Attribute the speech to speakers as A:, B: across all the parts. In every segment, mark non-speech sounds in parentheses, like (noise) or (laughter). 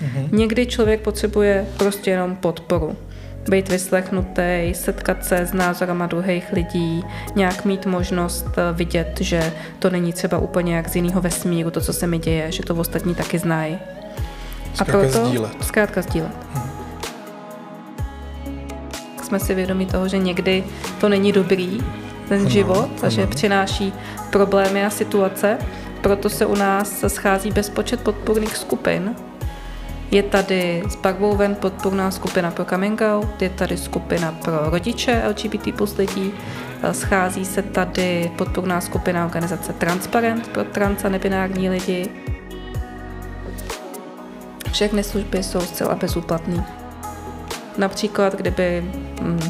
A: Mhm. Někdy člověk potřebuje prostě jenom podporu. Být vyslechnutý, setkat se s názorama druhých lidí, nějak mít možnost eh, vidět, že to není třeba úplně jak z jiného vesmíru, to, co se mi děje, že to ostatní taky znají.
B: A proto sdílet.
A: zkrátka sdílet. Hmm. Jsme si vědomi toho, že někdy to není dobrý, ten ano, život, ano. a že přináší problémy a situace. Proto se u nás schází bezpočet podpůrných skupin, je tady s barvou ven podpůrná skupina pro coming out, je tady skupina pro rodiče LGBT plus lidí, schází se tady podpůrná skupina organizace Transparent pro trans a nebinární lidi. Všechny služby jsou zcela bezúplatné. Například, kdyby mm,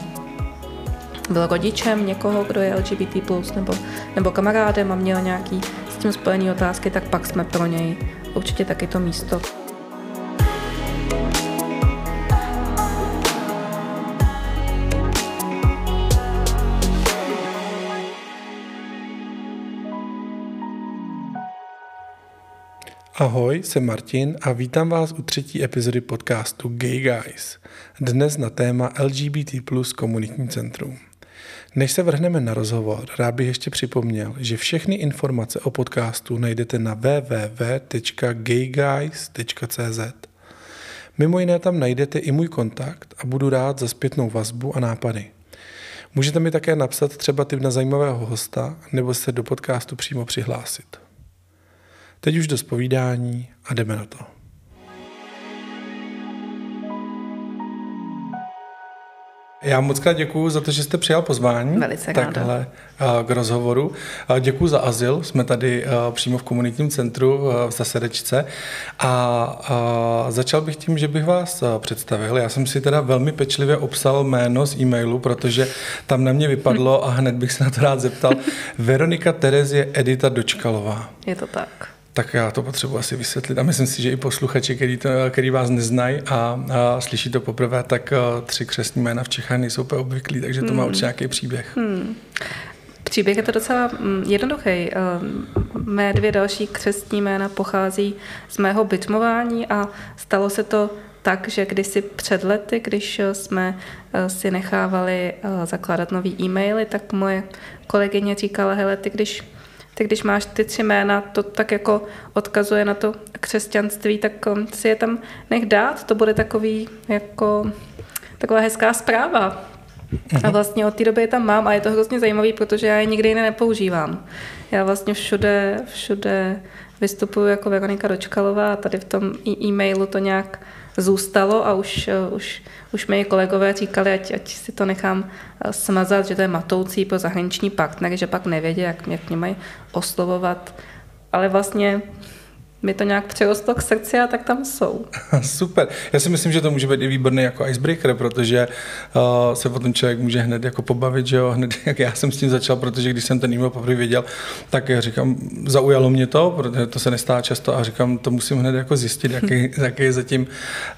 A: byl rodičem někoho, kdo je LGBT+, nebo, nebo kamarádem a měl nějaký tím spojený otázky, tak pak jsme pro něj určitě taky to místo.
B: Ahoj, jsem Martin a vítám vás u třetí epizody podcastu Gay Guys. Dnes na téma LGBT plus komunitní centrum. Než se vrhneme na rozhovor, rád bych ještě připomněl, že všechny informace o podcastu najdete na www.gayguys.cz. Mimo jiné tam najdete i můj kontakt a budu rád za zpětnou vazbu a nápady. Můžete mi také napsat třeba tip na zajímavého hosta nebo se do podcastu přímo přihlásit. Teď už do zpovídání a jdeme na to. Já moc krát děkuji za to, že jste přijal pozvání.
A: Velice
B: takhle k rozhovoru. Děkuji za azyl. Jsme tady přímo v komunitním centru v Zasedečce. A začal bych tím, že bych vás představil. Já jsem si teda velmi pečlivě obsal jméno z e-mailu, protože tam na mě vypadlo a hned bych se na to rád zeptal. (laughs) Veronika Terezie Edita Dočkalová.
A: Je to tak
B: tak já to potřebuji asi vysvětlit. A myslím si, že i posluchači, který, to, který vás neznají a, a slyší to poprvé, tak tři křesní jména v Čechách nejsou úplně obvyklí, takže to hmm. má určitě nějaký příběh. Hmm.
A: Příběh je to docela mm, jednoduchý. Mé dvě další křestní jména pochází z mého bytmování a stalo se to tak, že kdysi před lety, když jsme si nechávali zakládat nový e-maily, tak moje kolegyně říkala, hele, ty když ty když máš ty tři jména, to tak jako odkazuje na to křesťanství, tak um, si je tam nech dát, to bude takový jako taková hezká zpráva. A mhm. vlastně od té doby je tam mám a je to hrozně zajímavý, protože já je nikdy jiné nepoužívám. Já vlastně všude, všude vystupuji jako Veronika Dočkalová a tady v tom e-mailu to nějak zůstalo a už, už, už mi kolegové říkali, ať, ať si to nechám eh, smazat, že to je matoucí pro zahraniční partnery, že pak nevědí, jak, jak mě mají oslovovat. Ale vlastně mi to nějak přirostlo k srdci a tak tam jsou. (laughs)
B: Super. Já si myslím, že to může být i výborný jako icebreaker, protože uh, se potom člověk může hned jako pobavit, že jo, hned (laughs) jak já jsem s tím začal, protože když jsem ten e-mail poprvé věděl, tak já říkám, zaujalo mě to, protože to se nestává často a říkám, to musím hned jako zjistit, (laughs) jaký, jaký je zatím,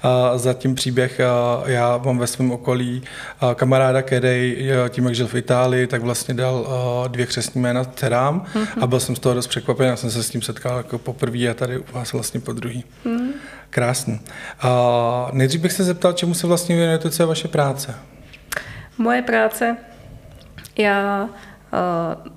B: uh, zatím příběh. Uh, já mám ve svém okolí uh, kamaráda, který tím, jak žil v Itálii, tak vlastně dal uh, dvě křesní jména dcerám mm-hmm. a byl jsem z toho dost překvapen, já jsem se s tím setkal jako poprvé a tady u vás vlastně po druhý. Hmm. Krásný. A nejdřív bych se zeptal, čemu se vlastně věnujete, co je vaše práce?
A: Moje práce, já uh,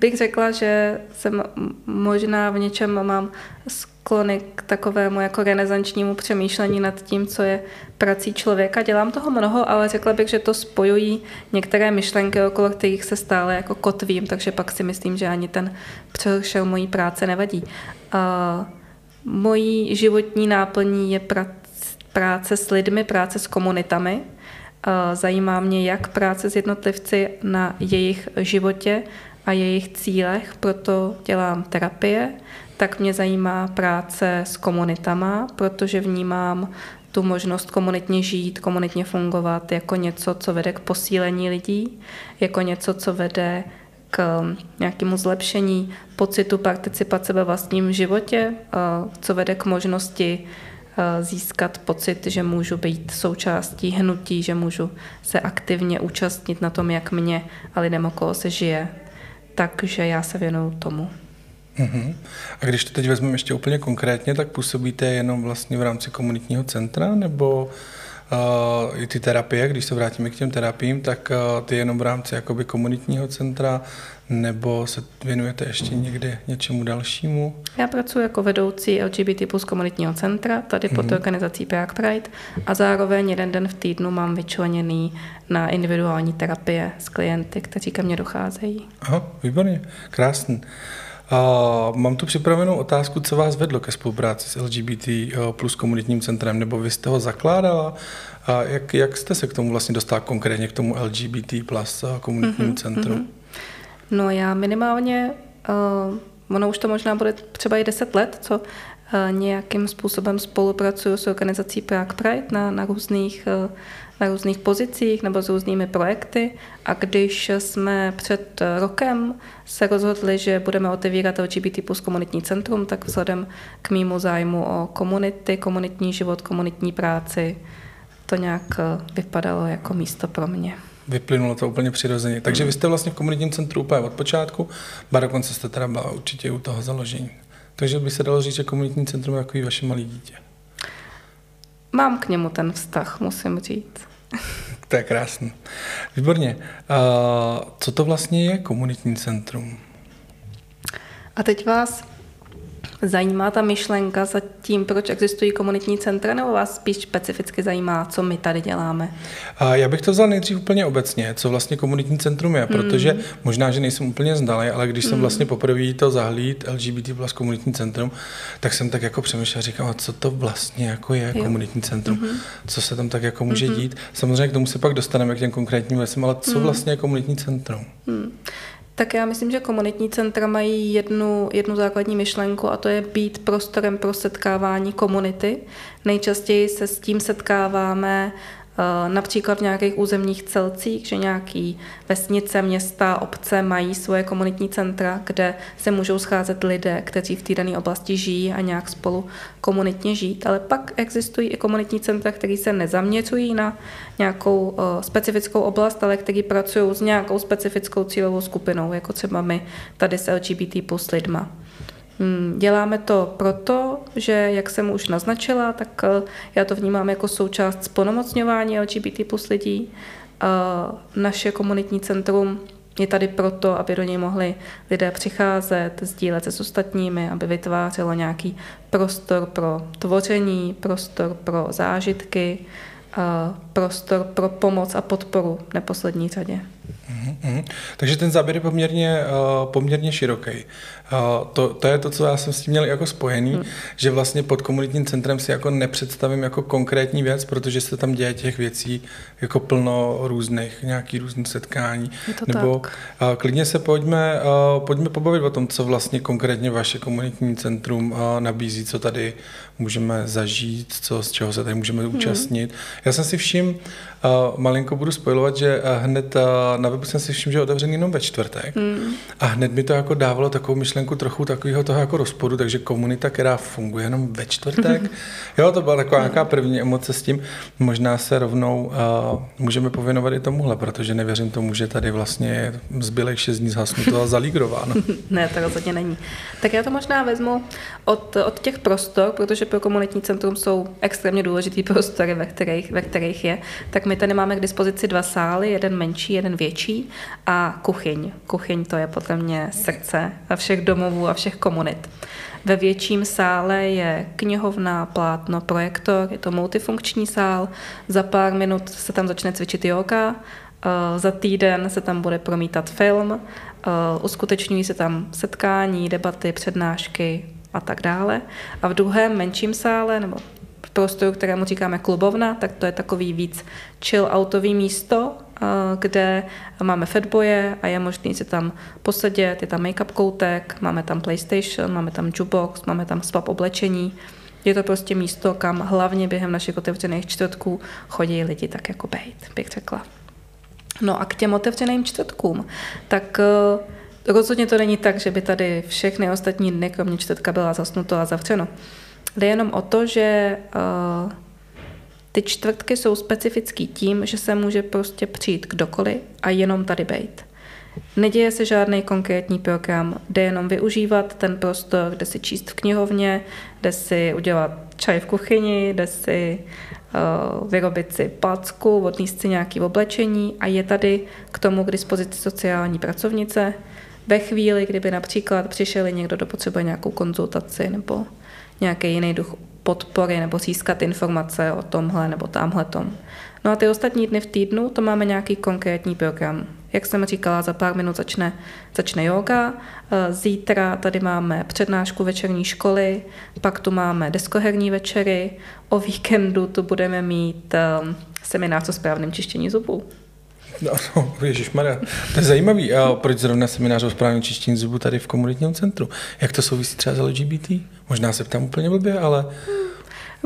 A: bych řekla, že jsem možná v něčem mám sklony k takovému jako renesančnímu přemýšlení nad tím, co je prací člověka. Dělám toho mnoho, ale řekla bych, že to spojují některé myšlenky, okolo kterých se stále jako kotvím, takže pak si myslím, že ani ten přehršel mojí práce nevadí. Uh, Mojí životní náplní je práce s lidmi, práce s komunitami. Zajímá mě jak práce s jednotlivci na jejich životě a jejich cílech, proto dělám terapie, tak mě zajímá práce s komunitama, protože vnímám tu možnost komunitně žít, komunitně fungovat jako něco, co vede k posílení lidí, jako něco, co vede k nějakému zlepšení pocitu participace ve vlastním životě, co vede k možnosti získat pocit, že můžu být součástí hnutí, že můžu se aktivně účastnit na tom, jak mě a lidem okolo se žije. Takže já se věnuju tomu.
B: Uh-huh. A když to teď vezmeme ještě úplně konkrétně, tak působíte jenom vlastně v rámci komunitního centra, nebo uh, i ty terapie, když se vrátíme k těm terapiím, tak uh, ty jenom v rámci jakoby komunitního centra, nebo se věnujete ještě někde něčemu dalšímu?
A: Já pracuji jako vedoucí LGBT plus komunitního centra, tady pod mm-hmm. organizací Prague Pride a zároveň jeden den v týdnu mám vyčleněný na individuální terapie s klienty, kteří ke mně docházejí.
B: Aha, výborně, krásný. A mám tu připravenou otázku, co vás vedlo ke spolupráci s LGBT eh, plus komunitním centrem, nebo vy jste ho zakládala? A jak, jak jste se k tomu vlastně dostala konkrétně k tomu LGBT plus eh, komunitnímu mm-hmm, centru? Mm-hmm.
A: No já minimálně, uh, ono už to možná bude třeba i 10 let, co uh, nějakým způsobem spolupracuju s organizací Prague Pride na, na různých uh, na různých pozicích nebo s různými projekty a když jsme před rokem se rozhodli, že budeme otevírat LGBT plus komunitní centrum, tak vzhledem k mýmu zájmu o komunity, komunitní život, komunitní práci, to nějak vypadalo jako místo pro mě.
B: Vyplynulo to úplně přirozeně. Takže vy jste vlastně v komunitním centru úplně od počátku, ba dokonce jste teda byla určitě u toho založení. Takže by se dalo říct, že komunitní centrum je takový vaše malé dítě.
A: Mám k němu ten vztah, musím říct. (laughs)
B: To je krásné. Výborně. Uh, co to vlastně je komunitní centrum?
A: A teď vás zajímá ta myšlenka za tím, proč existují komunitní centra, nebo vás spíš specificky zajímá, co my tady děláme?
B: A já bych to vzal nejdřív úplně obecně, co vlastně komunitní centrum je, hmm. protože možná, že nejsem úplně zdalý, ale když hmm. jsem vlastně poprvé to zahlíd LGBT plus komunitní centrum, tak jsem tak jako přemýšlel, říkal, co to vlastně jako je jo. komunitní centrum, hmm. co se tam tak jako může hmm. dít. Samozřejmě k tomu se pak dostaneme k těm konkrétním věcem, ale co hmm. vlastně je komunitní centrum? Hmm.
A: Tak já myslím, že komunitní centra mají jednu, jednu základní myšlenku a to je být prostorem pro setkávání komunity. Nejčastěji se s tím setkáváme například v nějakých územních celcích, že nějaký vesnice, města, obce mají svoje komunitní centra, kde se můžou scházet lidé, kteří v té dané oblasti žijí a nějak spolu komunitně žít. Ale pak existují i komunitní centra, které se nezaměřují na nějakou uh, specifickou oblast, ale které pracují s nějakou specifickou cílovou skupinou, jako třeba my tady s LGBT plus lidma. Hmm, děláme to proto, že, jak jsem už naznačila, tak eh, já to vnímám jako součást sponomocňování LGBT plus lidí. Naše komunitní centrum je tady proto, aby do něj mohli lidé přicházet, sdílet se s ostatními, aby vytvářelo nějaký prostor pro tvoření, prostor pro zážitky, prostor pro pomoc a podporu v neposlední řadě.
B: Mm-hmm. Takže ten záběr je poměrně, uh, poměrně široký. Uh, to, to je to, co já jsem s tím měl jako spojený, mm. že vlastně pod komunitním centrem si jako nepředstavím jako konkrétní věc, protože se tam děje těch věcí jako plno různých, nějaký různý setkání. Nebo tak. Uh, klidně se pojďme, uh, pojďme pobavit o tom, co vlastně konkrétně vaše komunitní centrum uh, nabízí, co tady můžeme zažít, co, z čeho se tady můžeme mm. účastnit. Já jsem si všiml, uh, malinko budu spojovat, že uh, hned uh, na webu jsem si všiml, že je otevřený jenom ve čtvrtek. Mm. A hned mi to jako dávalo takovou myšlenku trochu takového toho jako rozporu, takže komunita, která funguje jenom ve čtvrtek. (laughs) jo, to byla taková nějaká první emoce s tím. Možná se rovnou uh, můžeme pověnovat i tomuhle, protože nevěřím tomu, že tady vlastně zbylých šest dní zhasnuto a (laughs) zalígrováno.
A: ne, to rozhodně není. Tak já to možná vezmu od, od těch prostor, protože pro komunitní centrum jsou extrémně důležitý prostory, ve kterých, ve kterých je. Tak my tady máme k dispozici dva sály, jeden menší, jeden větší a kuchyň. Kuchyň to je podle mě srdce všech domovů a všech komunit. Ve větším sále je knihovna, plátno, projektor, je to multifunkční sál. Za pár minut se tam začne cvičit yoga, eh, za týden se tam bude promítat film, eh, uskutečňují se tam setkání, debaty, přednášky a tak dále. A v druhém menším sále, nebo v prostoru, kterému říkáme klubovna, tak to je takový víc chill outový místo, kde máme fatboje a je možné si tam posedět, je tam make-up koutek, máme tam PlayStation, máme tam jukebox, máme tam swap oblečení. Je to prostě místo, kam hlavně během našich otevřených čtvrtků chodí lidi tak jako bejt, bych řekla. No a k těm otevřeným čtvrtkům, tak eh, rozhodně to není tak, že by tady všechny ostatní dny, kromě čtvrtka, byla zasnuto a zavřeno. Jde jenom o to, že uh, ty čtvrtky jsou specifický tím, že se může prostě přijít kdokoliv a jenom tady bejt. Neděje se žádný konkrétní program, jde jenom využívat ten prostor, kde si číst v knihovně, kde si udělat čaj v kuchyni, kde si uh, vyrobit si placku, odníst si nějaké oblečení a je tady k tomu k dispozici sociální pracovnice. Ve chvíli, kdyby například přišel někdo, kdo potřebuje nějakou konzultaci nebo nějaký jiný duch podpory nebo získat informace o tomhle nebo tamhle tom. No a ty ostatní dny v týdnu, to máme nějaký konkrétní program. Jak jsem říkala, za pár minut začne, začne yoga, eh, zítra tady máme přednášku večerní školy, pak tu máme deskoherní večery, o víkendu tu budeme mít um, seminář o správném čištění zubů.
B: No, no Maria, to je zajímavý. A proč zrovna seminář o správném čištění zubů tady v komunitním centru? Jak to souvisí třeba s LGBT? Možná se ptám úplně blbě, ale... Hmm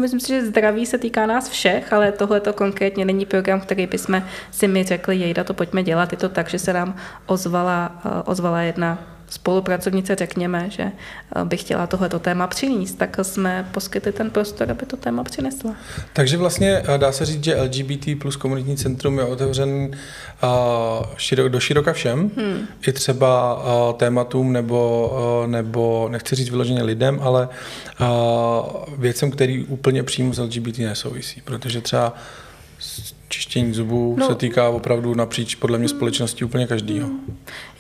A: Myslím si, že zdraví se týká nás všech, ale tohle to konkrétně není program, který bychom si my řekli, jejda, to pojďme dělat. Je to tak, že se nám ozvala, eh, ozvala jedna spolupracovnice řekněme, že eh, by chtěla tohleto téma přinést, tak jsme poskytli ten prostor, aby to téma přinesla.
B: Takže vlastně eh, dá se říct, že LGBT plus komunitní centrum je otevřen uh, do široka všem, hmm. i třeba tématům nebo, nebo, nechci říct vyloženě lidem, ale věcem, který úplně přímo s LGBT nesouvisí, protože třeba čištění zubů no, se týká opravdu napříč podle mě společnosti úplně každýho.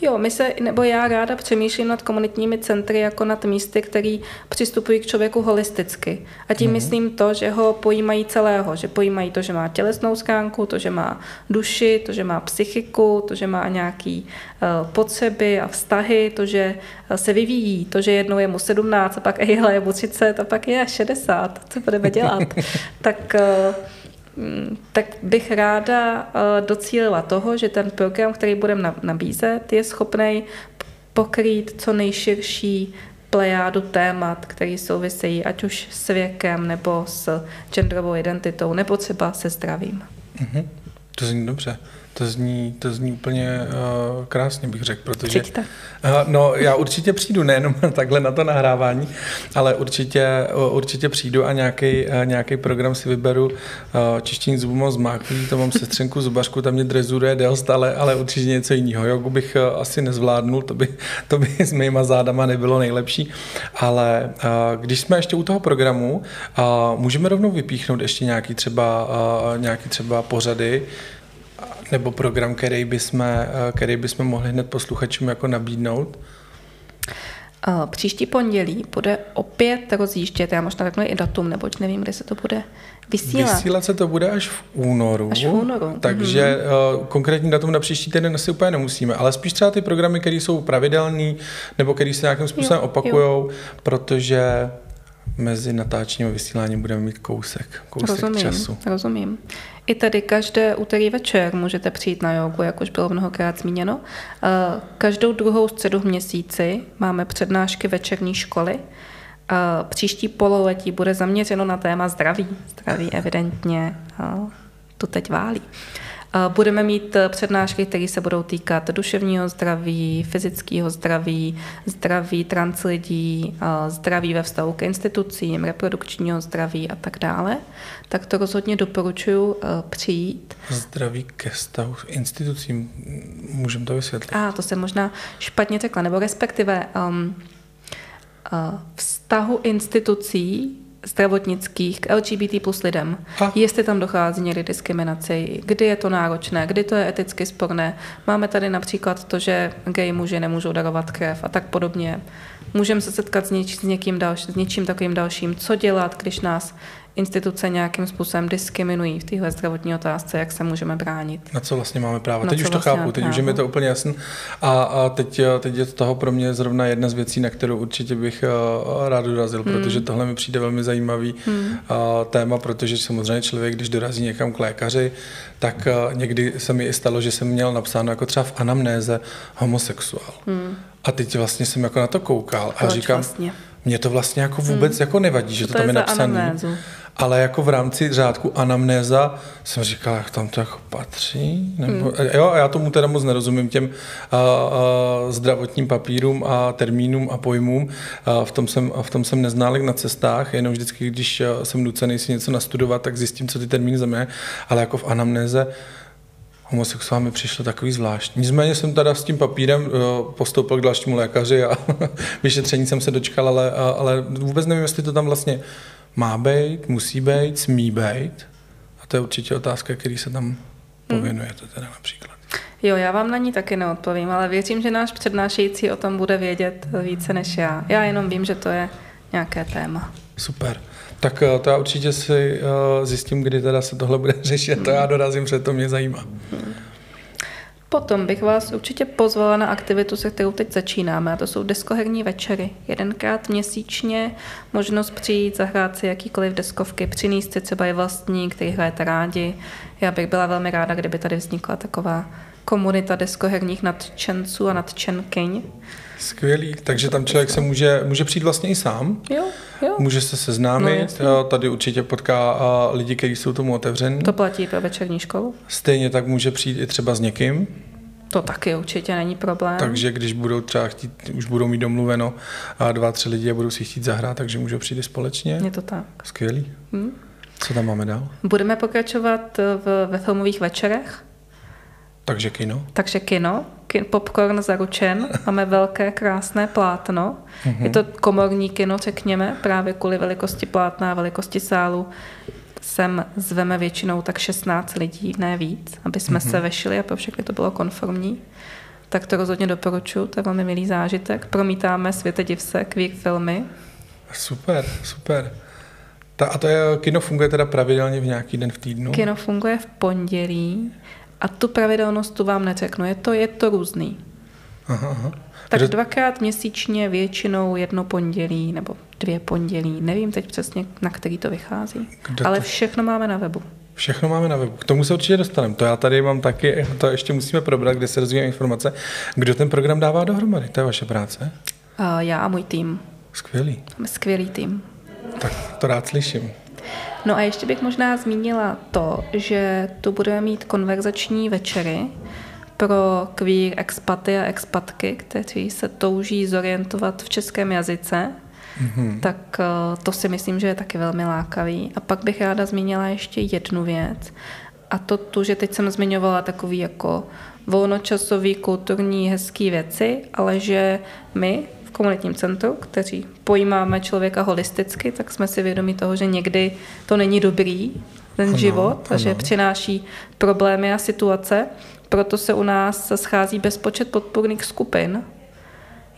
A: Jo, my se, nebo já ráda přemýšlím nad komunitními centry jako nad místy, který přistupují k člověku holisticky. A tím mm-hmm. myslím to, že ho pojímají celého, že pojímají to, že má tělesnou skánku, to, že má duši, to, že má psychiku, to, že má nějaký uh, potřeby a vztahy, to, že uh, se vyvíjí, to, že jednou je mu 17 a pak (laughs) ejhle je mu 30 a pak je 60. Co budeme dělat? (laughs) tak uh, Mm, tak bych ráda eh, docílila toho, že ten program, který budeme nabízet, je schopný pokrýt co nejširší plejádu témat, které souvisejí ať už s věkem, nebo s genderovou identitou, nebo třeba se zdravím.
B: Mm-hmm. To zní dobře. To zní, to zní úplně uh, krásně, bych řekl, protože... Uh, no, já určitě přijdu, nejenom (laughs) takhle na to nahrávání, ale určitě, uh, určitě přijdu a nějaký uh, nějaký program si vyberu. Uh, čištění zubů mám zmáklý, to mám sestřenku zubařku, tam mě drezuruje dost, ale, ale určitě něco jiného. Jogu bych uh, asi nezvládnul, to by, (laughs) to by s mýma zádama nebylo nejlepší, ale uh, když jsme ještě u toho programu, uh, můžeme rovnou vypíchnout ještě nějaký třeba, uh, nějaký třeba pořady, nebo program, který bychom, eh, který bychom mohli hned posluchačům jako nabídnout?
A: Eh, příští pondělí bude opět rozjíždět, já možná řeknu i datum, neboť nevím, kde se to bude vysílat.
B: Vysílat se to bude až v únoru.
A: Až v únoru.
B: Takže mm-hmm. konkrétní datum na příští týden asi úplně nemusíme, ale spíš třeba ty programy, které jsou pravidelné nebo které se nějakým způsobem opakují, protože mezi natáčením a vysíláním budeme mít kousek, kousek
A: rozumím,
B: času.
A: Rozumím. I tady každé úterý večer můžete přijít na jogu, jak už bylo mnohokrát zmíněno. Eh, každou druhou středu v měsíci máme přednášky večerní školy. Eh, příští pololetí bude zaměřeno na téma zdraví. Zdraví evidentně eh, tu teď válí. Budeme mít eh, přednášky, které se budou týkat duševního zdraví, fyzického zdraví, zdraví trans lidí, eh, zdraví ve vztahu k institucím, reprodukčního zdraví a tak dále. Tak to rozhodně doporučuji eh, přijít.
B: Zdraví ke vztahu k institucím, můžeme to vysvětlit?
A: A to jsem možná špatně řekla, nebo respektive um, vztahu institucí zdravotnických k LGBT plus lidem. A? Jestli tam dochází někdy diskriminaci, kdy je to náročné, kdy to je eticky sporné. Máme tady například to, že gay muži nemůžou darovat krev a tak podobně. Můžeme se setkat s, něč, s, někým další, s něčím takovým dalším. Co dělat, když nás instituce nějakým způsobem diskriminují v téhle zdravotní otázce, jak se můžeme bránit.
B: Na co vlastně máme právo? Na teď už to vlastně chápu, teď právo. už je mi to úplně jasné. A, a teď, teď je to toho pro mě zrovna jedna z věcí, na kterou určitě bych uh, rád dorazil, hmm. protože tohle mi přijde velmi zajímavý hmm. uh, téma, protože samozřejmě člověk, když dorazí někam k lékaři, tak uh, někdy se mi i stalo, že jsem měl napsáno jako třeba v anamnéze homosexuál. Hmm. A teď vlastně jsem jako na to koukal Proč a říkám, vlastně? mě to vlastně jako vůbec hmm. jako nevadí, že to, to tam je, je napsané ale jako v rámci řádku anamnéza jsem říkal, jak tam to jako patří. Nebo, hmm. Jo, já tomu teda moc nerozumím těm a, a, zdravotním papírům a termínům a pojmům. A v, tom jsem, v tom jsem neználek na cestách, jenom vždycky, když jsem nucený si něco nastudovat, tak zjistím, co ty termíny znamenají, ale jako v anamnéze homosexuál mi přišlo takový zvláštní. Nicméně jsem teda s tím papírem uh, postoupil k dalšímu lékaři a (laughs) vyšetření jsem se dočkal, ale, ale vůbec nevím, jestli to tam vlastně má být, musí být, smí být. A to je určitě otázka, který se tam pověnujete teda například.
A: Jo, já vám na ní taky neodpovím, ale věřím, že náš přednášející o tom bude vědět více než já. Já jenom vím, že to je nějaké téma.
B: Super. Tak eh, to já určitě si uh, zjistím, kdy teda se tohle bude (laughs) řešit. To já dorazím, protože to mě zajímá.
A: Potom bych vás určitě pozvala na aktivitu, se kterou teď začínáme, a to jsou deskoherní večery. Jedenkrát měsíčně možnost přijít, zahrát si jakýkoliv deskovky, přinést si třeba i vlastní, který hrajete rádi. Já bych byla velmi ráda, kdyby tady vznikla taková komunita deskoherních nadčenců a nadčenkyň.
B: Skvělý, takže tam člověk se může, může přijít vlastně i sám.
A: Jo, jo.
B: Může se seznámit, no, tady určitě potká lidi, kteří jsou tomu otevření.
A: To platí pro večerní školu.
B: Stejně tak může přijít i třeba s někým.
A: To taky určitě není problém.
B: Takže když budou třeba chtít, už budou mít domluveno a dva, tři lidi a budou si chtít zahrát, takže můžou přijít společně.
A: Je to tak.
B: Skvělý. Hmm? Co tam máme dál?
A: Budeme pokračovat v, ve filmových večerech.
B: Takže kino.
A: Takže kino, kin, popcorn zaručen, máme velké krásné plátno. Mm-hmm. Je to komorní kino, řekněme, právě kvůli velikosti plátna a velikosti sálu. Sem zveme většinou tak 16 lidí, ne víc, aby jsme mm-hmm. se vešli a pro všechny to bylo konformní. Tak to rozhodně doporučuji, to je velmi milý zážitek. Promítáme Světe divse, queer filmy.
B: Super, super. Ta, a to je, kino funguje teda pravidelně v nějaký den v týdnu?
A: Kino funguje v pondělí a tu pravidelnost tu vám neřeknu, je to, je to různý. Aha, aha. Tak Kdo... dvakrát měsíčně, většinou jedno pondělí nebo dvě pondělí. Nevím teď přesně, na který to vychází. Kdo Ale to... všechno máme na webu.
B: Všechno máme na webu. K tomu se určitě dostaneme. To já tady mám taky, to ještě musíme probrat, kde se rozvíjí informace. Kdo ten program dává dohromady? To je vaše práce?
A: Uh, já a můj tým.
B: Skvělý.
A: Máme skvělý tým.
B: Tak to rád slyším.
A: No a ještě bych možná zmínila to, že tu budeme mít konverzační večery pro queer expaty a expatky, kteří se touží zorientovat v českém jazyce. Mm-hmm. Tak eh, to si myslím, že je taky velmi lákavý. A pak bych ráda zmínila ještě jednu věc. A to tu, že teď jsem zmiňovala takový jako volnočasový, kulturní, hezký věci, ale že my komunitním centru, kteří pojímáme člověka holisticky, tak jsme si vědomi toho, že někdy to není dobrý, ten ano, život, ano. že přináší problémy a situace. Proto se u nás schází bezpočet podpůrných skupin,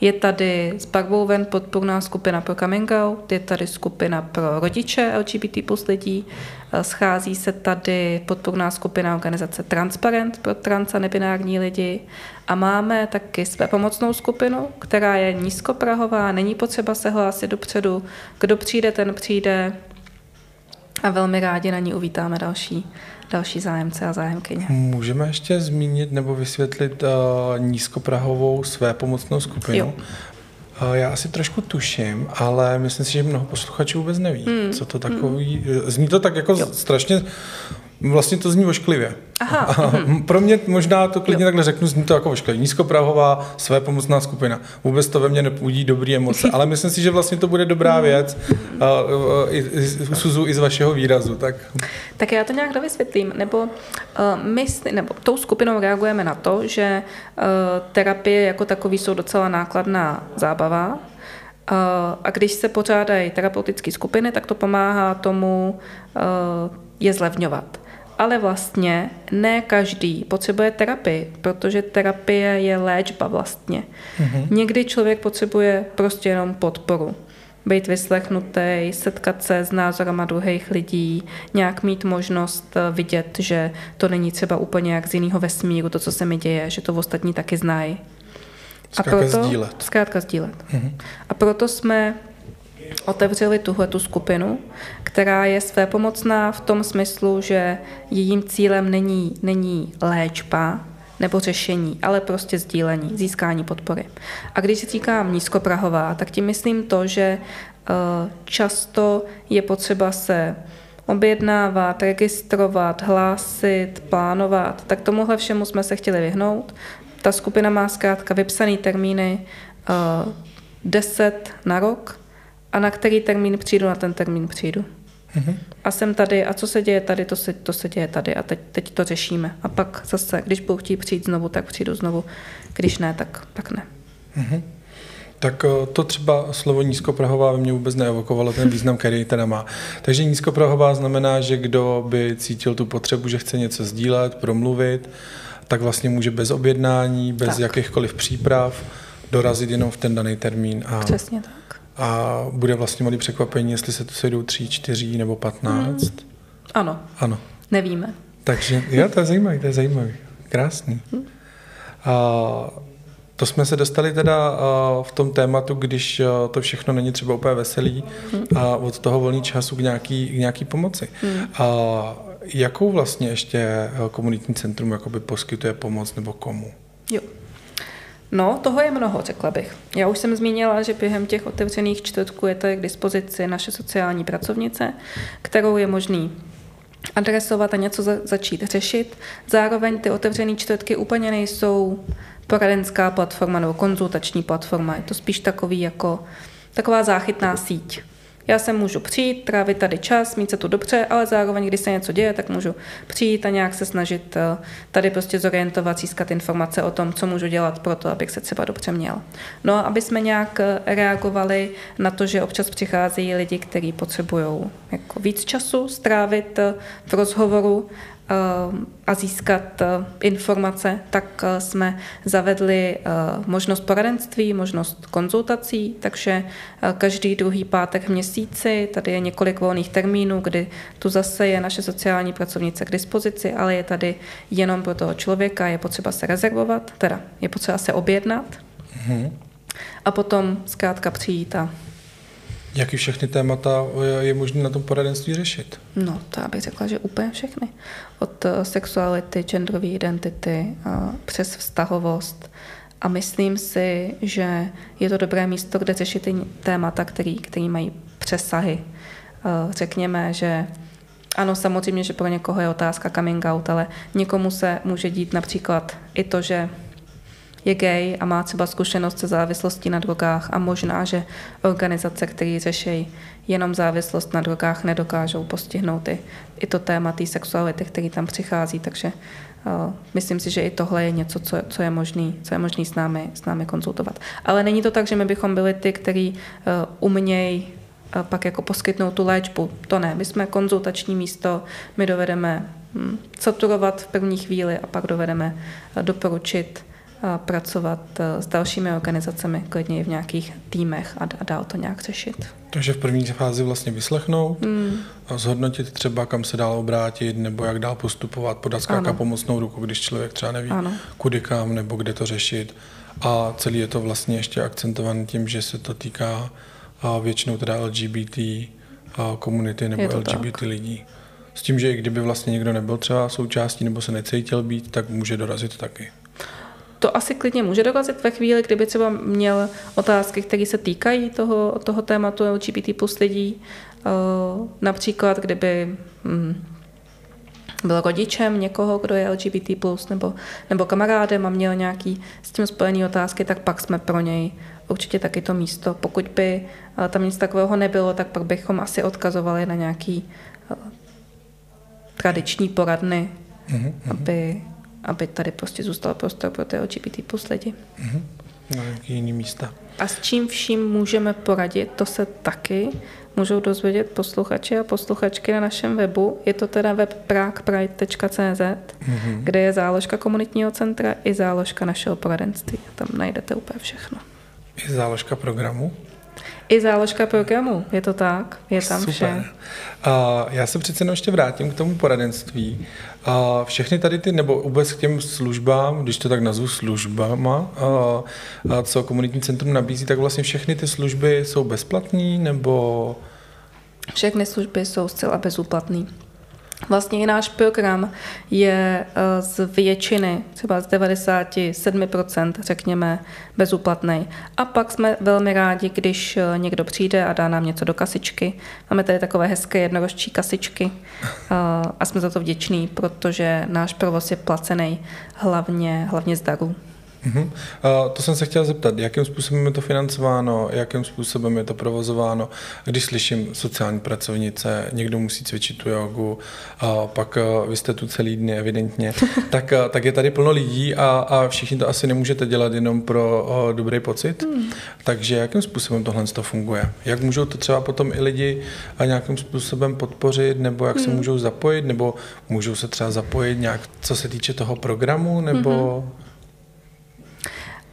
A: je tady s barvou ven podporná skupina pro coming out, je tady skupina pro rodiče LGBT plus lidí, schází se tady podporná skupina organizace Transparent pro trans a nebinární lidi a máme taky své pomocnou skupinu, která je nízkoprahová, není potřeba se hlásit dopředu, kdo přijde, ten přijde a velmi rádi na ní uvítáme další další zájemce a zájemkyně.
B: Můžeme ještě zmínit nebo vysvětlit uh, nízkoprahovou své pomocnou skupinu? Jo. Uh, já asi trošku tuším, ale myslím si, že mnoho posluchačů vůbec neví, hmm. co to takový... Hmm. Zní to tak jako jo. strašně Vlastně to zní ošklivě. Aha. (laughs) A mhm. pro mě možná to klidně jo. takhle řeknu, zní to jako ošklivě. Nízkoprahová, své pomocná skupina. Vůbec to ve mně nepůjdí dobrý emoce, (laughs) ale myslím si, že vlastně to bude dobrá mhm. věc. A, a, i, Suzu i z vašeho výrazu. Tak,
A: tak já to nějak dovysvětlím. Nebo uh, my, nebo tou skupinou reagujeme na to, že uh, terapie jako takový jsou docela nákladná zábava, a když se pořádají terapeutické skupiny, tak to pomáhá tomu je zlevňovat ale vlastně ne každý potřebuje terapii, protože terapie je léčba vlastně. Mm-hmm. Někdy člověk potřebuje prostě jenom podporu. Být vyslechnutý, setkat se s názorama druhých lidí, nějak mít možnost eh, vidět, že to není třeba úplně jak z jiného vesmíru, to, co se mi děje, že to ostatní taky znají.
B: A proto, sdílet.
A: Zkrátka sdílet. Mm-hmm. A proto jsme otevřeli tuhle tu skupinu, která je své pomocná v tom smyslu, že jejím cílem není, není léčba nebo řešení, ale prostě sdílení, získání podpory. A když říkám nízkoprahová, tak tím myslím to, že eh, často je potřeba se objednávat, registrovat, hlásit, plánovat. Tak tomuhle všemu jsme se chtěli vyhnout. Ta skupina má zkrátka vypsané termíny 10 eh, na rok, a na který termín přijdu, na ten termín přijdu. Mm-hmm. A jsem tady a co se děje tady, to se, to se děje tady a teď, teď to řešíme. A pak zase, když budu chtít přijít znovu, tak přijdu znovu, když ne, tak, tak ne. Mm-hmm.
B: Tak eh, to třeba slovo nízkoprahová ve mně vůbec neevokovalo ten význam, který teda má. Takže nízkoprahová znamená, že kdo by cítil tu potřebu, že chce něco sdílet, promluvit, tak vlastně může bez objednání, bez tak. jakýchkoliv příprav dorazit jenom v ten daný termín.
A: A, Přesně tak.
B: A bude vlastně malý překvapení, jestli se tu sejdou tři, čtyři nebo patnáct. Hmm.
A: Ano.
B: Ano.
A: Nevíme.
B: Takže, jo, to je zajímavý, to je zajímavý. Krásný. Hmm. A, to jsme se dostali teda v tom tématu, když to všechno není třeba úplně veselý hmm. a od toho volný času k nějaký, k nějaký pomoci. Hmm. A jakou vlastně ještě komunitní centrum jakoby poskytuje pomoc nebo komu?
A: Jo. No, toho je mnoho, řekla bych. Já už jsem zmínila, že během těch otevřených čtvrtků je tady k dispozici naše sociální pracovnice, kterou je možný adresovat a něco za, začít řešit. Zároveň ty otevřené čtvrtky úplně nejsou poradenská platforma nebo konzultační platforma. Je to spíš takový jako taková záchytná síť. Já se můžu přijít, trávit tady čas, mít se tu dobře, ale zároveň, když se něco děje, tak můžu přijít a nějak se snažit eh, tady prostě zorientovat, získat informace o tom, co můžu dělat pro to, abych se třeba dobře měl. No a aby jsme nějak eh, reagovali na to, že občas přicházejí lidi, kteří potřebují jako víc času strávit eh, v rozhovoru a získat eh, informace, tak eh, jsme zavedli možnost poradenství, možnost konzultací, takže každý druhý pátek v měsíci, tady je několik volných termínů, kdy tu zase je naše sociální pracovnice k dispozici, ale je tady jenom pro toho člověka, je potřeba se rezervovat, teda je potřeba se objednat mm-hmm. a potom zkrátka přijít a
B: Jaký všechny témata je možné na tom poradenství řešit?
A: No, to já bych řekla, že úplně všechny. Od eh, sexuality, genderové identity, eh, přes vztahovost. A myslím si, že je to dobré místo, kde řešit ty témata, který mají přesahy. Eh, řekněme, že ano, samozřejmě, že pro někoho je otázka coming out, ale někomu se může dít například i to, že je gay a má třeba zkušenost se závislostí na drogách a možná, že organizace, které řeší jenom závislost na drogách, nedokážou postihnout i, i to téma té sexuality, který tam přichází, takže uh, myslím si, že i tohle je něco, co, co je možný, co je možný s námi, s námi konzultovat. Ale není to tak, že my bychom byli ty, kteří uh, umějí uh, pak jako poskytnout tu léčbu. To ne, my jsme konzultační místo, my dovedeme hm, saturovat v první chvíli a pak dovedeme doporučit pracovat eh, s dalšími organizacemi, klidně i v nějakých týmech a, a dál to nějak řešit.
B: Takže v první fázi vlastně vyslechnout mm. a zhodnotit třeba, kam se dál obrátit, nebo jak dál postupovat, podat zkrátka pomocnou ruku, když člověk třeba neví, ano. kudy kam, nebo kde to řešit. A celý je to vlastně ještě akcentovaný tím, že se to týká většinou teda LGBT komunity nebo LGBT tak. lidí. S tím, že i kdyby vlastně někdo nebyl třeba součástí nebo se necítil být, tak může dorazit taky
A: to asi klidně může dorazit ve chvíli, kdyby třeba měl otázky, které se týkají toho, toho tématu LGBT plus lidí. Uh, například, kdyby hm, byl rodičem někoho, kdo je LGBT+, plus, nebo, nebo kamarádem a měl nějaký s tím spojený otázky, tak pak jsme pro něj určitě taky to místo. Pokud by uh, tam nic takového nebylo, tak pak bychom asi odkazovali na nějaký uh, tradiční poradny, mm-hmm. aby, aby tady prostě zůstal prostor pro ty LGBT lidi. Mm-hmm.
B: Na nějaký jiný místa.
A: A s čím vším můžeme poradit, to se taky můžou dozvědět posluchači a posluchačky na našem webu. Je to teda web pragpride.cz, mm-hmm. kde je záložka komunitního centra i záložka našeho poradenství. Tam najdete úplně všechno.
B: I záložka programu?
A: I záložka programu, je to tak, je tam Super. vše.
B: A já se přece ještě vrátím k tomu poradenství. A všechny tady ty, nebo vůbec k těm službám, když to tak nazvu službama, a, a co komunitní centrum nabízí, tak vlastně všechny ty služby jsou bezplatné, nebo...
A: Všechny služby jsou zcela bezúplatné. Vlastně i náš program je eh, z většiny, třeba z 97%, řekněme, bezúplatný. A pak jsme velmi rádi, když eh, někdo přijde a dá nám něco do kasičky. Máme tady takové hezké jednorožčí kasičky eh, a jsme za to vděční, protože náš provoz je placený hlavně, hlavně z darů.
B: Uh-huh. Uh, to jsem se chtěl zeptat, jakým způsobem je to financováno, jakým způsobem je to provozováno. Když slyším sociální pracovnice, někdo musí cvičit tu jogu, a pak uh, vy jste tu celý dny evidentně, (laughs) tak, uh, tak je tady plno lidí a, a všichni to asi nemůžete dělat jenom pro uh, dobrý pocit. Hmm. Takže jakým způsobem tohle to funguje? Jak můžou to třeba potom i lidi a nějakým způsobem podpořit, nebo jak hmm. se můžou zapojit, nebo můžou se třeba zapojit nějak, co se týče toho programu, nebo... Hmm.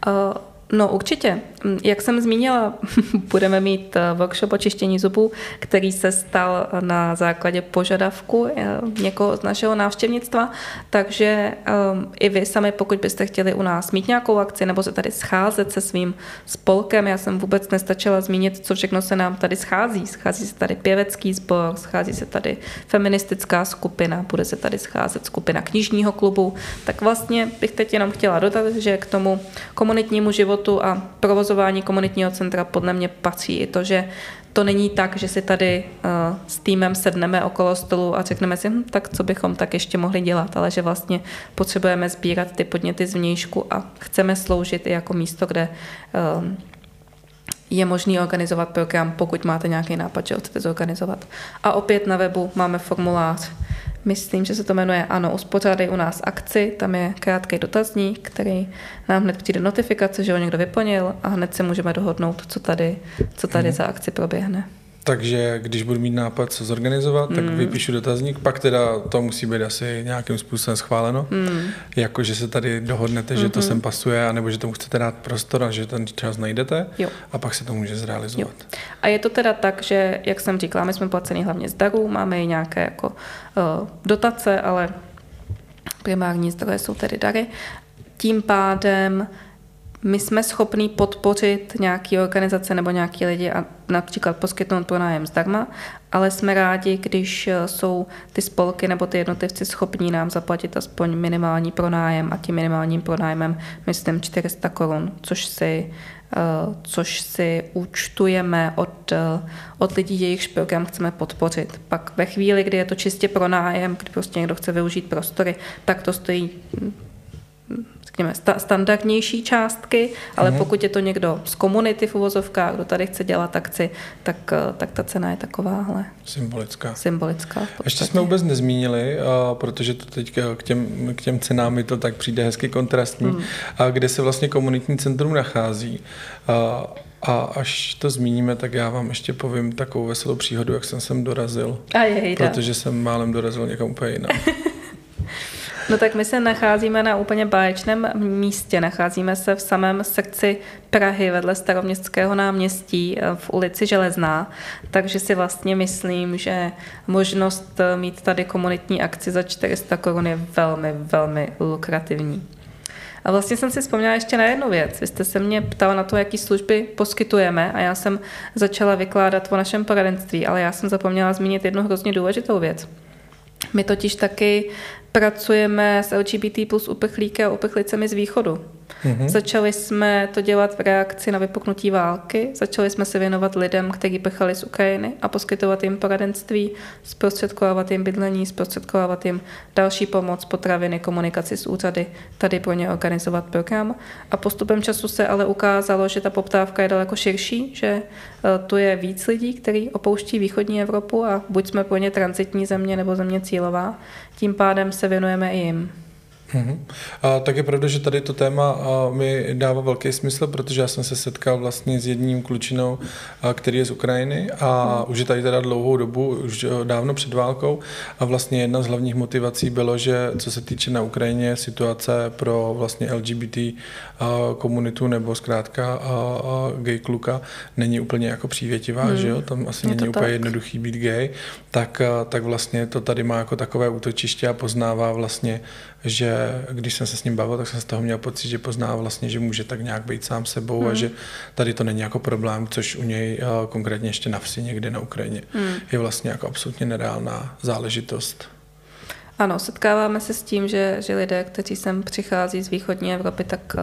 A: Uh, No určitě. Mm, jak jsem zmínila, (laughs) budeme mít eh, workshop o čištění zubů, který se stal na základě požadavku eh, někoho z našeho návštěvnictva, takže um, i vy sami, pokud byste chtěli u nás mít nějakou akci nebo se tady scházet se svým spolkem, já jsem vůbec nestačila zmínit, co všechno se nám tady schází. Schází se tady pěvecký sbor, schází se tady feministická skupina, bude se tady scházet skupina knižního klubu, tak vlastně bych teď jenom chtěla dodat, že k tomu komunitnímu životu životu a provozování komunitního centra podle mě patří i to, že to není tak, že si tady uh, s týmem sedneme okolo stolu a řekneme si, hm, tak co bychom tak ještě mohli dělat, ale že vlastně potřebujeme sbírat ty podněty z vnějšku a chceme sloužit i jako místo, kde uh, je možný organizovat program, pokud máte nějaký nápad, že ho chcete zorganizovat. A opět na webu máme formulář, myslím, že se to jmenuje Ano, uspořádej u nás akci, tam je krátký dotazník, který nám hned přijde notifikace, že ho někdo vyplnil a hned se můžeme dohodnout, co tady, co tady hmm. za akci proběhne.
B: Takže když budu mít nápad, co zorganizovat, tak mm. vypíšu dotazník, pak teda to musí být asi nějakým způsobem schváleno. Mm. Jako, že se tady dohodnete, že mm-hmm. to sem pasuje, anebo že tomu chcete dát prostor a že ten čas najdete jo. a pak se to může zrealizovat. Jo.
A: A je to teda tak, že, jak jsem říkala, my jsme placeni hlavně z darů, máme i nějaké jako uh, dotace, ale primární zdroje jsou tedy dary. Tím pádem my jsme schopni podpořit nějaké organizace nebo nějaké lidi a například poskytnout pronájem zdarma, ale jsme rádi, když eh, jsou ty spolky nebo ty jednotlivci schopní nám zaplatit aspoň minimální pronájem a tím minimálním pronájmem myslím 400 korun, což si Uh, což si účtujeme od, uh, od lidí, jejichž program chceme podpořit. Pak ve chvíli, kdy je to čistě pronájem, kdy prostě někdo chce využít prostory, tak to stojí řekněme, sta- standardnější částky, ale mm. pokud je to někdo z komunity v uvozovkách, kdo tady chce dělat akci, tak, eh, tak ta cena je takováhle.
B: Symbolická.
A: Symbolická.
B: Ještě jsme vůbec nezmínili, a protože to teď k těm, k těm cenám mi to tak přijde hezky kontrastní, mm. a kde se vlastně komunitní centrum nachází. A, a až to zmíníme, tak já vám ještě povím takovou veselou příhodu, jak jsem sem dorazil.
A: A je,
B: protože jsem málem dorazil někam úplně jinam. (laughs)
A: No tak my se nacházíme na úplně báječném místě. Nacházíme se v samém srdci Prahy vedle staroměstského náměstí eh, v ulici Železná, takže si vlastně myslím, že možnost eh, mít tady komunitní akci za 400 korun je velmi, velmi lukrativní. A vlastně jsem si vzpomněla ještě na jednu věc. Vy jste se mě ptala na to, jaký služby poskytujeme a já jsem začala vykládat o našem poradenství, ale já jsem zapomněla zmínit jednu hrozně důležitou věc. My totiž taky pracujeme s LGBT plus uprchlíky a uprchlicemi z východu. Mm-hmm. Začali jsme to dělat v reakci na vypuknutí války, začali jsme se věnovat lidem, kteří prchali z Ukrajiny a poskytovat jim poradenství, zprostředkovávat jim bydlení, zprostředkovávat jim další pomoc, potraviny, komunikaci s úřady, tady pro ně organizovat program. A postupem času se ale ukázalo, že ta poptávka je daleko širší, že e, tu je víc lidí, kteří opouští východní Evropu a buď jsme pro ně transitní země nebo země cílová, tím pádem se věnujeme i jim.
B: Mm-hmm. A tak je pravda, že tady to téma mi dává velký smysl, protože já jsem se setkal vlastně s jedním klučinou, který je z Ukrajiny a mm. už je tady teda dlouhou dobu, už dávno před válkou a vlastně jedna z hlavních motivací bylo, že co se týče na Ukrajině situace pro vlastně LGBT komunitu nebo zkrátka gay kluka není úplně jako přívětivá, mm. že jo, tam asi je není úplně tak. jednoduchý být gay, tak, tak vlastně to tady má jako takové útočiště a poznává vlastně že když jsem se s ním bavil, tak jsem z toho měl pocit, že pozná vlastně, že může tak nějak být sám sebou mm. a hmm. že tady to není jako problém, což u něj konkrétně ještě na vsi někde na Ukrajině mm. je vlastně jako absolutně nereálná záležitost.
A: Ano, setkáváme se s tím, že, že lidé, kteří sem přichází z východní Evropy, tak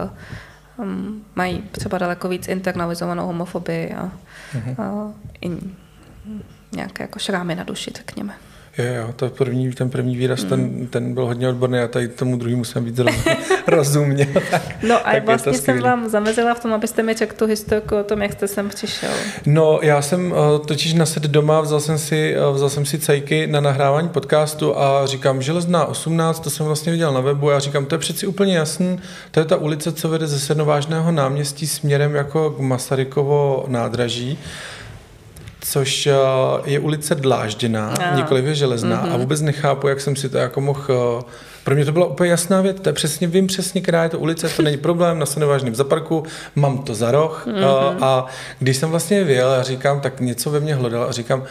A: um, mají třeba daleko víc internalizovanou homofobii a, mm-hmm. a i nějaké jako šrámy na duši, řekněme.
B: Jo, jo, to první, ten první výraz, mm. ten, ten byl hodně odborný a tady tomu druhému musím víc (laughs) rozuměl.
A: no a tak vlastně jsem vám zamezila v tom, abyste mi řekl tu historku o tom, jak jste sem přišel.
B: No, já jsem uh, totiž na set doma, vzal jsem si, uh, vzal jsem si cajky na nahrávání podcastu a říkám, železná 18, to jsem vlastně viděl na webu a říkám, to je přeci úplně jasný, to je ta ulice, co vede ze Sednovážného náměstí směrem jako k Masarykovo nádraží což eh, je ulice Dlážděná, no. nikoliv je železná mm-hmm. a vůbec nechápu, jak jsem si to jako mohl eh, pro mě to byla úplně jasná věc, to je přesně, vím přesně, která je to ulice, to není problém, na se nevážným zaparku, mám to za roh mm-hmm. a, když jsem vlastně vyjel a říkám, tak něco ve mně hledal a říkám,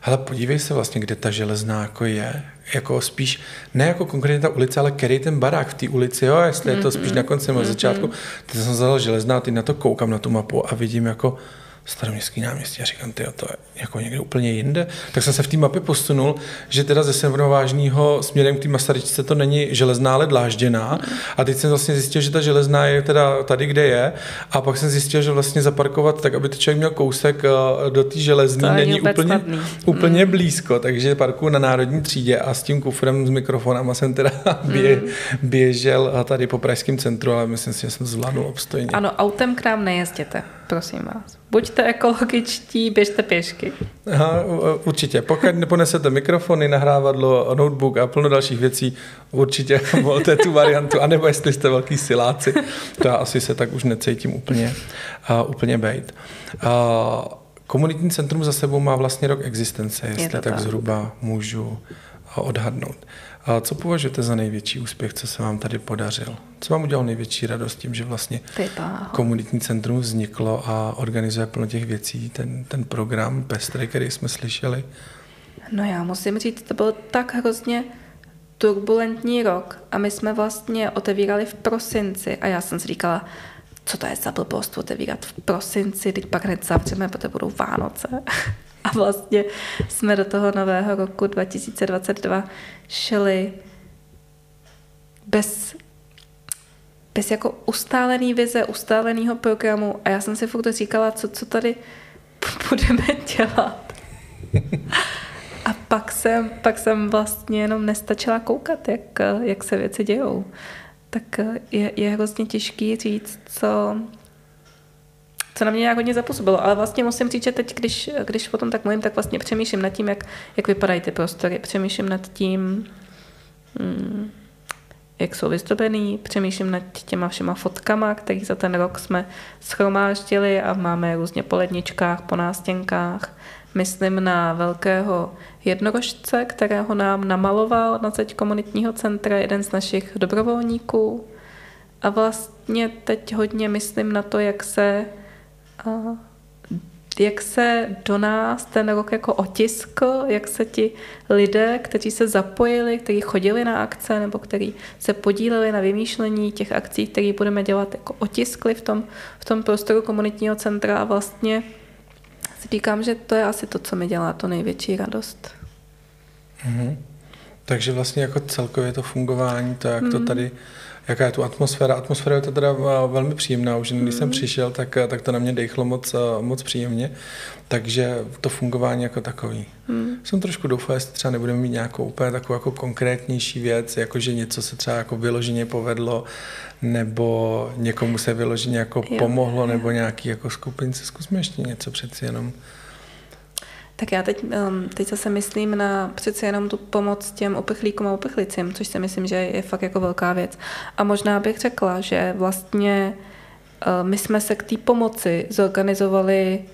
B: hele, podívej se vlastně, kde ta železná jako je. Jako spíš, ne jako konkrétně ta ulice, ale který ten barák v té ulici, jo, jestli mm-hmm. je to spíš na konci nebo mm-hmm. začátku. Teď jsem zadal železná, teď na to koukám na tu mapu a vidím jako, staroměstský náměstí a říkám, ty to je jako někde úplně jinde. Tak jsem se v té mapě posunul, že teda ze Severovážního směrem k té Masaryčce to není železná, ale dlážděná. A teď jsem vlastně zjistil, že ta železná je teda tady, kde je. A pak jsem zjistil, že vlastně zaparkovat tak, aby to člověk měl kousek eh, do té železní, není úplně, úplně mm. blízko. Takže parku na Národní třídě a s tím kufrem s mikrofonem jsem teda (laughs) bě, mm. běžel tady po Pražském centru, ale myslím si, že jsem zvládnul obstojně.
A: Ano, autem k nám nejezděte, prosím vás. Buďte ekologičtí, běžte pěšky.
B: Aha, určitě. Pokud neponesete mikrofony, nahrávadlo, notebook a plno dalších věcí, určitě (laughs) volte tu variantu, anebo jestli jste velký siláci, to já asi se tak už necítím úplně, uh, úplně bejt. Uh, komunitní centrum za sebou má vlastně rok existence, jestli tak, tak zhruba můžu odhadnout. A co považujete za největší úspěch, co se vám tady podařil? Co vám udělalo největší radost tím, že vlastně komunitní centrum vzniklo a organizuje plno těch věcí, ten, ten program Pestrý, který jsme slyšeli?
A: No já musím říct, to byl tak hrozně turbulentní rok a my jsme vlastně otevírali v prosinci a já jsem si říkala, co to je za blbost otevírat v prosinci, teď pak hned zavřeme, protože budou Vánoce. A vlastně jsme do toho nového roku 2022 šli bez, bez jako ustálený vize, ustáleného programu a já jsem si furt říkala, co, co tady (laughs) budeme dělat. A pak jsem, pak jsem vlastně jenom nestačila koukat, jak, jak se věci dějou. Tak je, je hrozně těžký říct, co, co na mě nějak hodně zapůsobilo. Ale vlastně musím říct, že teď, když, když o tom tak mluvím, tak vlastně přemýšlím nad tím, jak, jak vypadají ty prostory. Přemýšlím nad tím, hmm, jak jsou vyzdobený, přemýšlím nad těma všema fotkama, které za ten rok jsme schromáždili a máme různě po ledničkách, po nástěnkách. Myslím na velkého jednorožce, kterého nám namaloval na zeď komunitního centra jeden z našich dobrovolníků. A vlastně teď hodně myslím na to, jak se jak se do nás ten rok jako otiskl, jak se ti lidé, kteří se zapojili, kteří chodili na akce nebo kteří se podíleli na vymýšlení těch akcí, které budeme dělat, jako otiskli v tom, v tom prostoru komunitního centra a vlastně si říkám, že to je asi to, co mi dělá to největší radost.
B: Mm-hmm. Takže vlastně jako celkově to fungování, to, jak mm. to mhm. tady jaká je tu atmosféra. Atmosféra je to teda eh, velmi příjemná, už když jsem mm. přišel, tak, eh, tak to na mě dechlo moc, eh, moc příjemně, takže to fungování jako takový. Mm. Jsem trošku doufal, jestli třeba nebudeme mít nějakou úplně takovou jako konkrétnější věc, jako že něco se třeba jako vyloženě povedlo, nebo někomu se vyloženě jako jo, pomohlo, jo. nebo nějaký jako skupince. Zkusme ještě něco přeci jenom
A: tak já teď, um, teď zase myslím na přece jenom tu pomoc těm uprchlíkům a uprchlicím, což si myslím, že je fakt jako velká věc. A možná bych řekla, že vlastně uh, my jsme se k té pomoci zorganizovali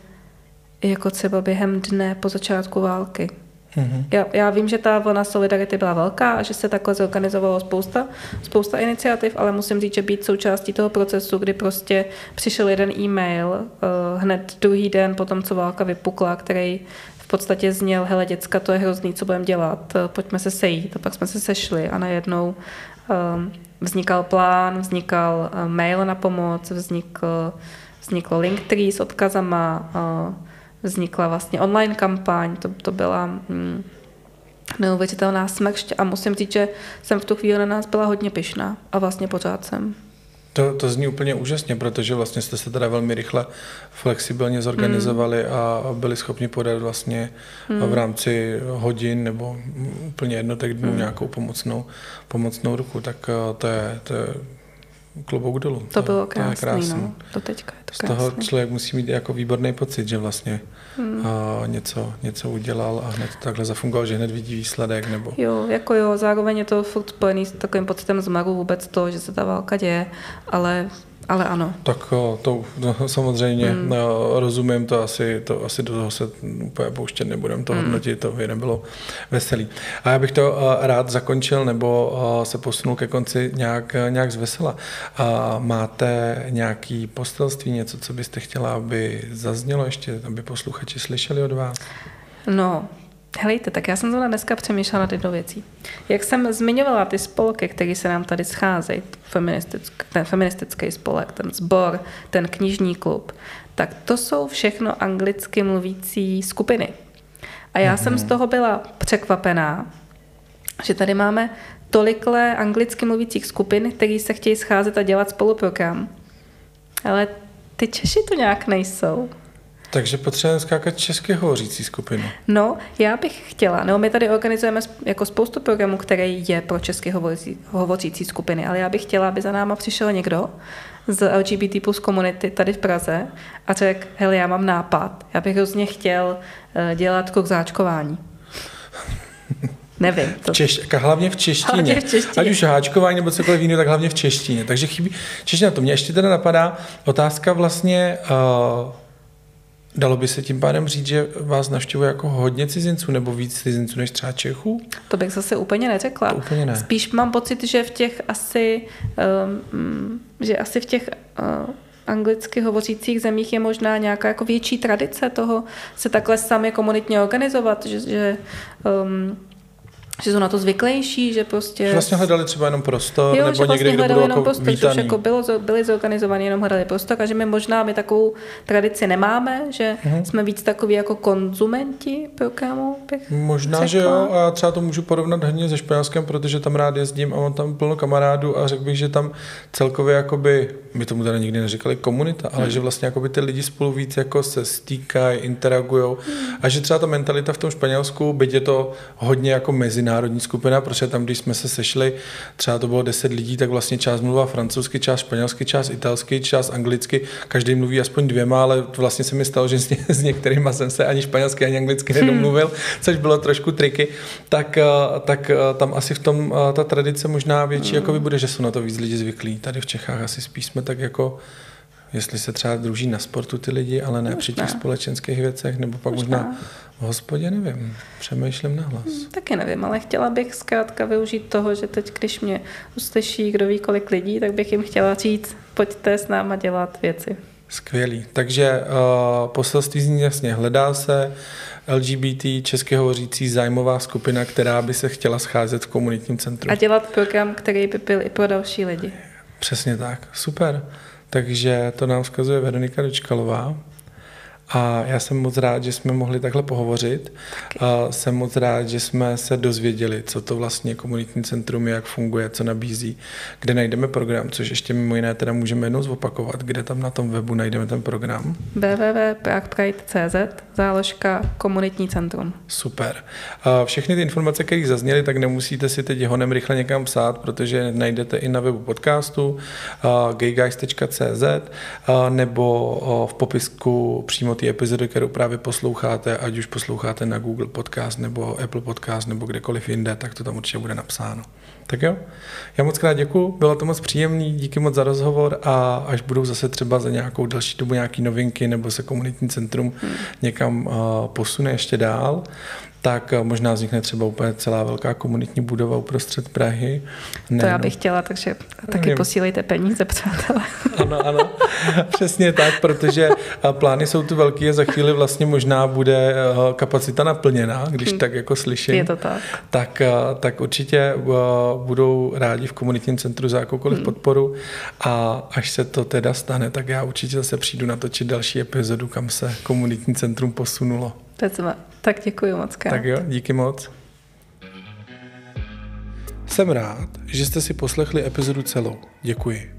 A: jako třeba během dne po začátku války. Mm-hmm. Já, já vím, že ta vlna solidarity byla velká a že se takhle zorganizovalo spousta, spousta iniciativ, ale musím říct, že být součástí toho procesu, kdy prostě přišel jeden e-mail uh, hned druhý den po tom, co válka vypukla, který v podstatě zněl, hele děcka, to je hrozný, co budeme dělat, uh, pojďme se sejít. A pak jsme se sešli a najednou um, vznikal plán, vznikal mail na pomoc, vznikl, vzniklo Linktree s odkazama, uh, vznikla vlastně online kampaň, to, to byla hm, neuvěřitelná smršť a musím říct, že jsem v tu chvíli na nás byla hodně pyšná a vlastně pořád jsem.
B: To, to zní úplně úžasně, protože vlastně jste se teda velmi rychle flexibilně zorganizovali mm. a byli schopni podat vlastně mm. v rámci hodin nebo úplně jednotek dnů mm. nějakou pomocnou, pomocnou ruku. Tak eh, to je, to je klobouk dolů.
A: To, to bylo krásný, to no. To teďka je to
B: Z toho člověk musí mít jako výborný pocit, že vlastně hmm. a něco, něco udělal a hned takhle zafungoval, že hned vidí výsledek. Nebo...
A: Jo, jako jo, zároveň je to furt spojený s takovým pocitem zmaru vůbec to, že se ta válka děje, ale ale ano.
B: Tak to, to samozřejmě hmm. no, rozumím, to asi, to asi do toho se úplně pouštět nebudem, to hmm. hodnotit, to by nebylo veselý. A já bych to uh, rád zakončil nebo se posunul ke konci nějak, nějak zvesela. Máte nějaký postelství, něco, co byste chtěla, aby zaznělo ještě, aby posluchači slyšeli od vás?
A: No, Helejte, tak já jsem zrovna dneska přemýšlela nad jednou věcí. Jak jsem zmiňovala ty spolky, které se nám tady scházejí, feministický, ten feministický spolek, ten sbor, ten knižní klub, tak to jsou všechno anglicky mluvící skupiny. A já mm-hmm. jsem z mhm. toho byla překvapená, že tady máme tolikle anglicky mluvících skupin, které se chtějí scházet a dělat spoluprogram. Ale ty Češi to nějak nejsou.
B: Takže potřebujeme skákat české hovořící skupinu.
A: No, já bych chtěla. No, my tady organizujeme jako spoustu programů, který je pro české hovořící, hovořící skupiny, ale já bych chtěla, aby za náma přišel někdo z LGBT plus komunity tady v Praze a řekl, hele, já mám nápad, já bych hrozně chtěl eh, dělat kurzáčkování. (laughs) Nevím.
B: To... V češ... Hlavně v češtině. Hlavně v češtině. Ať už háčkování nebo cokoliv jiného, tak hlavně v češtině. Takže chybí čeština. To mě ještě teda napadá otázka vlastně uh, Dalo by se tím pádem říct, že vás navštěvuje jako hodně cizinců nebo víc cizinců než třeba Čechů?
A: To bych zase úplně neřekla.
B: To úplně ne.
A: Spíš mám pocit, že v těch asi, um, že asi v těch uh, anglicky hovořících zemích je možná nějaká jako větší tradice toho se takhle sami komunitně organizovat, že, že um, že jsou na to zvyklejší, že prostě... Že
B: vlastně hledali třeba jenom prostor,
A: jo,
B: nebo
A: že
B: vlastně někde, kde budou jako
A: prostor,
B: vítaný.
A: Že jako bylo, byli zorganizovaní, jenom hledali prostor a že my možná my takovou tradici nemáme, že uh-huh. jsme víc takový jako konzumenti programu, bych
B: Možná,
A: řekla.
B: že jo, a já třeba to můžu porovnat hodně se Španělskem, protože tam rád jezdím a mám tam plno kamarádů a řekl bych, že tam celkově jakoby, my tomu tady nikdy neříkali komunita, ale hmm. že vlastně jakoby ty lidi spolu víc jako se stýkají, interagují hmm. a že třeba ta mentalita v tom Španělsku, byť je to hodně jako mezinárodní, mezinárodní skupina, protože tam, když jsme se sešli, třeba to bylo 10 lidí, tak vlastně část mluvila francouzsky, část španělsky, část italsky, část anglicky, každý mluví aspoň dvěma, ale vlastně se mi stalo, že s, ně, s některými jsem se ani španělsky, ani anglicky nedomluvil, hmm. což bylo trošku triky, tak, eh, tak eh, tam asi v tom eh, ta tradice možná větší, jako by bude, že jsou na to víc lidi zvyklí. Tady v Čechách asi spíš jsme tak jako jestli se třeba druží na sportu ty lidi, ale ne možná. při těch společenských věcech, nebo pak možná, možná v hospodě nevím, přemýšlím na hlas. Hmm,
A: taky nevím, ale chtěla bych zkrátka využít toho, že teď, když mě uslyší kdo ví kolik lidí, tak bych jim chtěla říct, pojďte s náma dělat věci.
B: Skvělý. Takže uh, poselství zní jasně, hledá se LGBT české hovořící zájmová skupina, která by se chtěla scházet v komunitním centru.
A: A dělat program, který by byl i pro další lidi.
B: Přesně tak. Super. Takže to nám vzkazuje Veronika Dočkalová. A já jsem moc rád, že jsme mohli takhle pohovořit. A jsem moc rád, že jsme se dozvěděli, co to vlastně komunitní centrum je, jak funguje, co nabízí, kde najdeme program, což ještě mimo jiné teda můžeme jednou zopakovat, kde tam na tom webu najdeme ten program.
A: www.pragpride.cz záložka komunitní centrum.
B: Super. A všechny ty informace, které zazněly, tak nemusíte si teď honem rychle někam psát, protože najdete i na webu podcastu gayguys.cz nebo v popisku přímo té epizody, kterou právě posloucháte, ať už posloucháte na Google Podcast nebo Apple Podcast nebo kdekoliv jinde, tak to tam určitě bude napsáno. Tak jo, já moc krát děkuji, bylo to moc příjemný, díky moc za rozhovor a až budou zase třeba za nějakou další dobu nějaké novinky nebo se komunitní centrum hmm. někam uh, posune ještě dál, tak eh, možná vznikne třeba úplně celá velká komunitní budova uprostřed Prahy.
A: Ne, to já bych chtěla, takže taky nevím. posílejte peníze, přátelé.
B: Ano, ano, (laughs) přesně tak, protože eh, plány jsou tu velký a za chvíli vlastně možná bude eh, kapacita naplněná, když hmm. tak jako slyším.
A: Je to tak.
B: Tak, tak určitě budou rádi v komunitním centru za jakoukoliv hmm. podporu a až se to teda stane, tak já určitě zase přijdu natočit další epizodu, kam se komunitní centrum posunulo.
A: Pecma. Tak děkuji moc. Krát.
B: Tak jo, díky moc. Jsem rád, že jste si poslechli epizodu celou. Děkuji.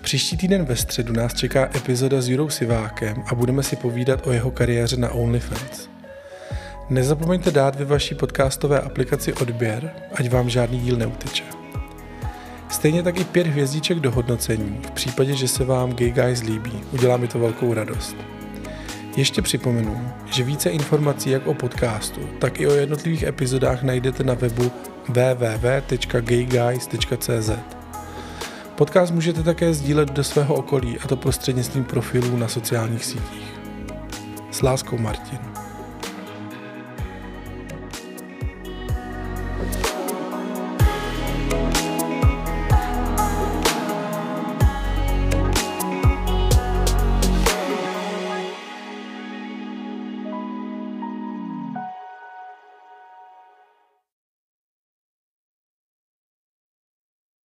B: Příští týden ve středu nás čeká epizoda s Jurou Sivákem a budeme si povídat o jeho kariéře na OnlyFans. Nezapomeňte dát ve vaší podcastové aplikaci odběr, ať vám žádný díl neuteče. Stejně tak i pět hvězdíček do hodnocení, v případě, že se vám Gay Guys líbí. Udělá mi to velkou radost. Ještě připomenu, že více informací jak o podcastu, tak i o jednotlivých epizodách najdete na webu www.gayguys.cz. Podcast můžete také sdílet do svého okolí a to prostřednictvím profilů na sociálních sítích. S láskou Martin.